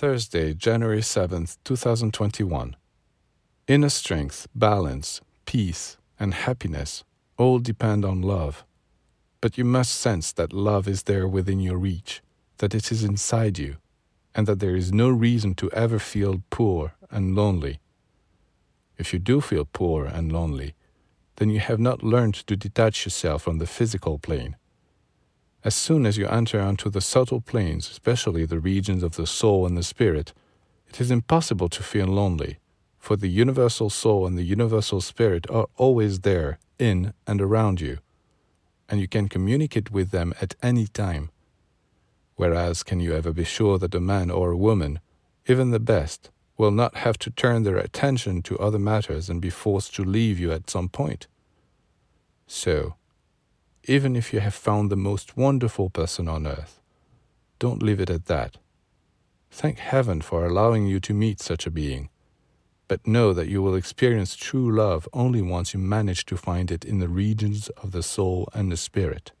Thursday, January 7th, 2021. Inner strength, balance, peace, and happiness all depend on love. But you must sense that love is there within your reach, that it is inside you, and that there is no reason to ever feel poor and lonely. If you do feel poor and lonely, then you have not learned to detach yourself from the physical plane. As soon as you enter onto the subtle planes, especially the regions of the soul and the spirit, it is impossible to feel lonely, for the universal soul and the universal spirit are always there, in and around you, and you can communicate with them at any time. Whereas, can you ever be sure that a man or a woman, even the best, will not have to turn their attention to other matters and be forced to leave you at some point? So, even if you have found the most wonderful person on earth, don't leave it at that. Thank heaven for allowing you to meet such a being, but know that you will experience true love only once you manage to find it in the regions of the soul and the spirit.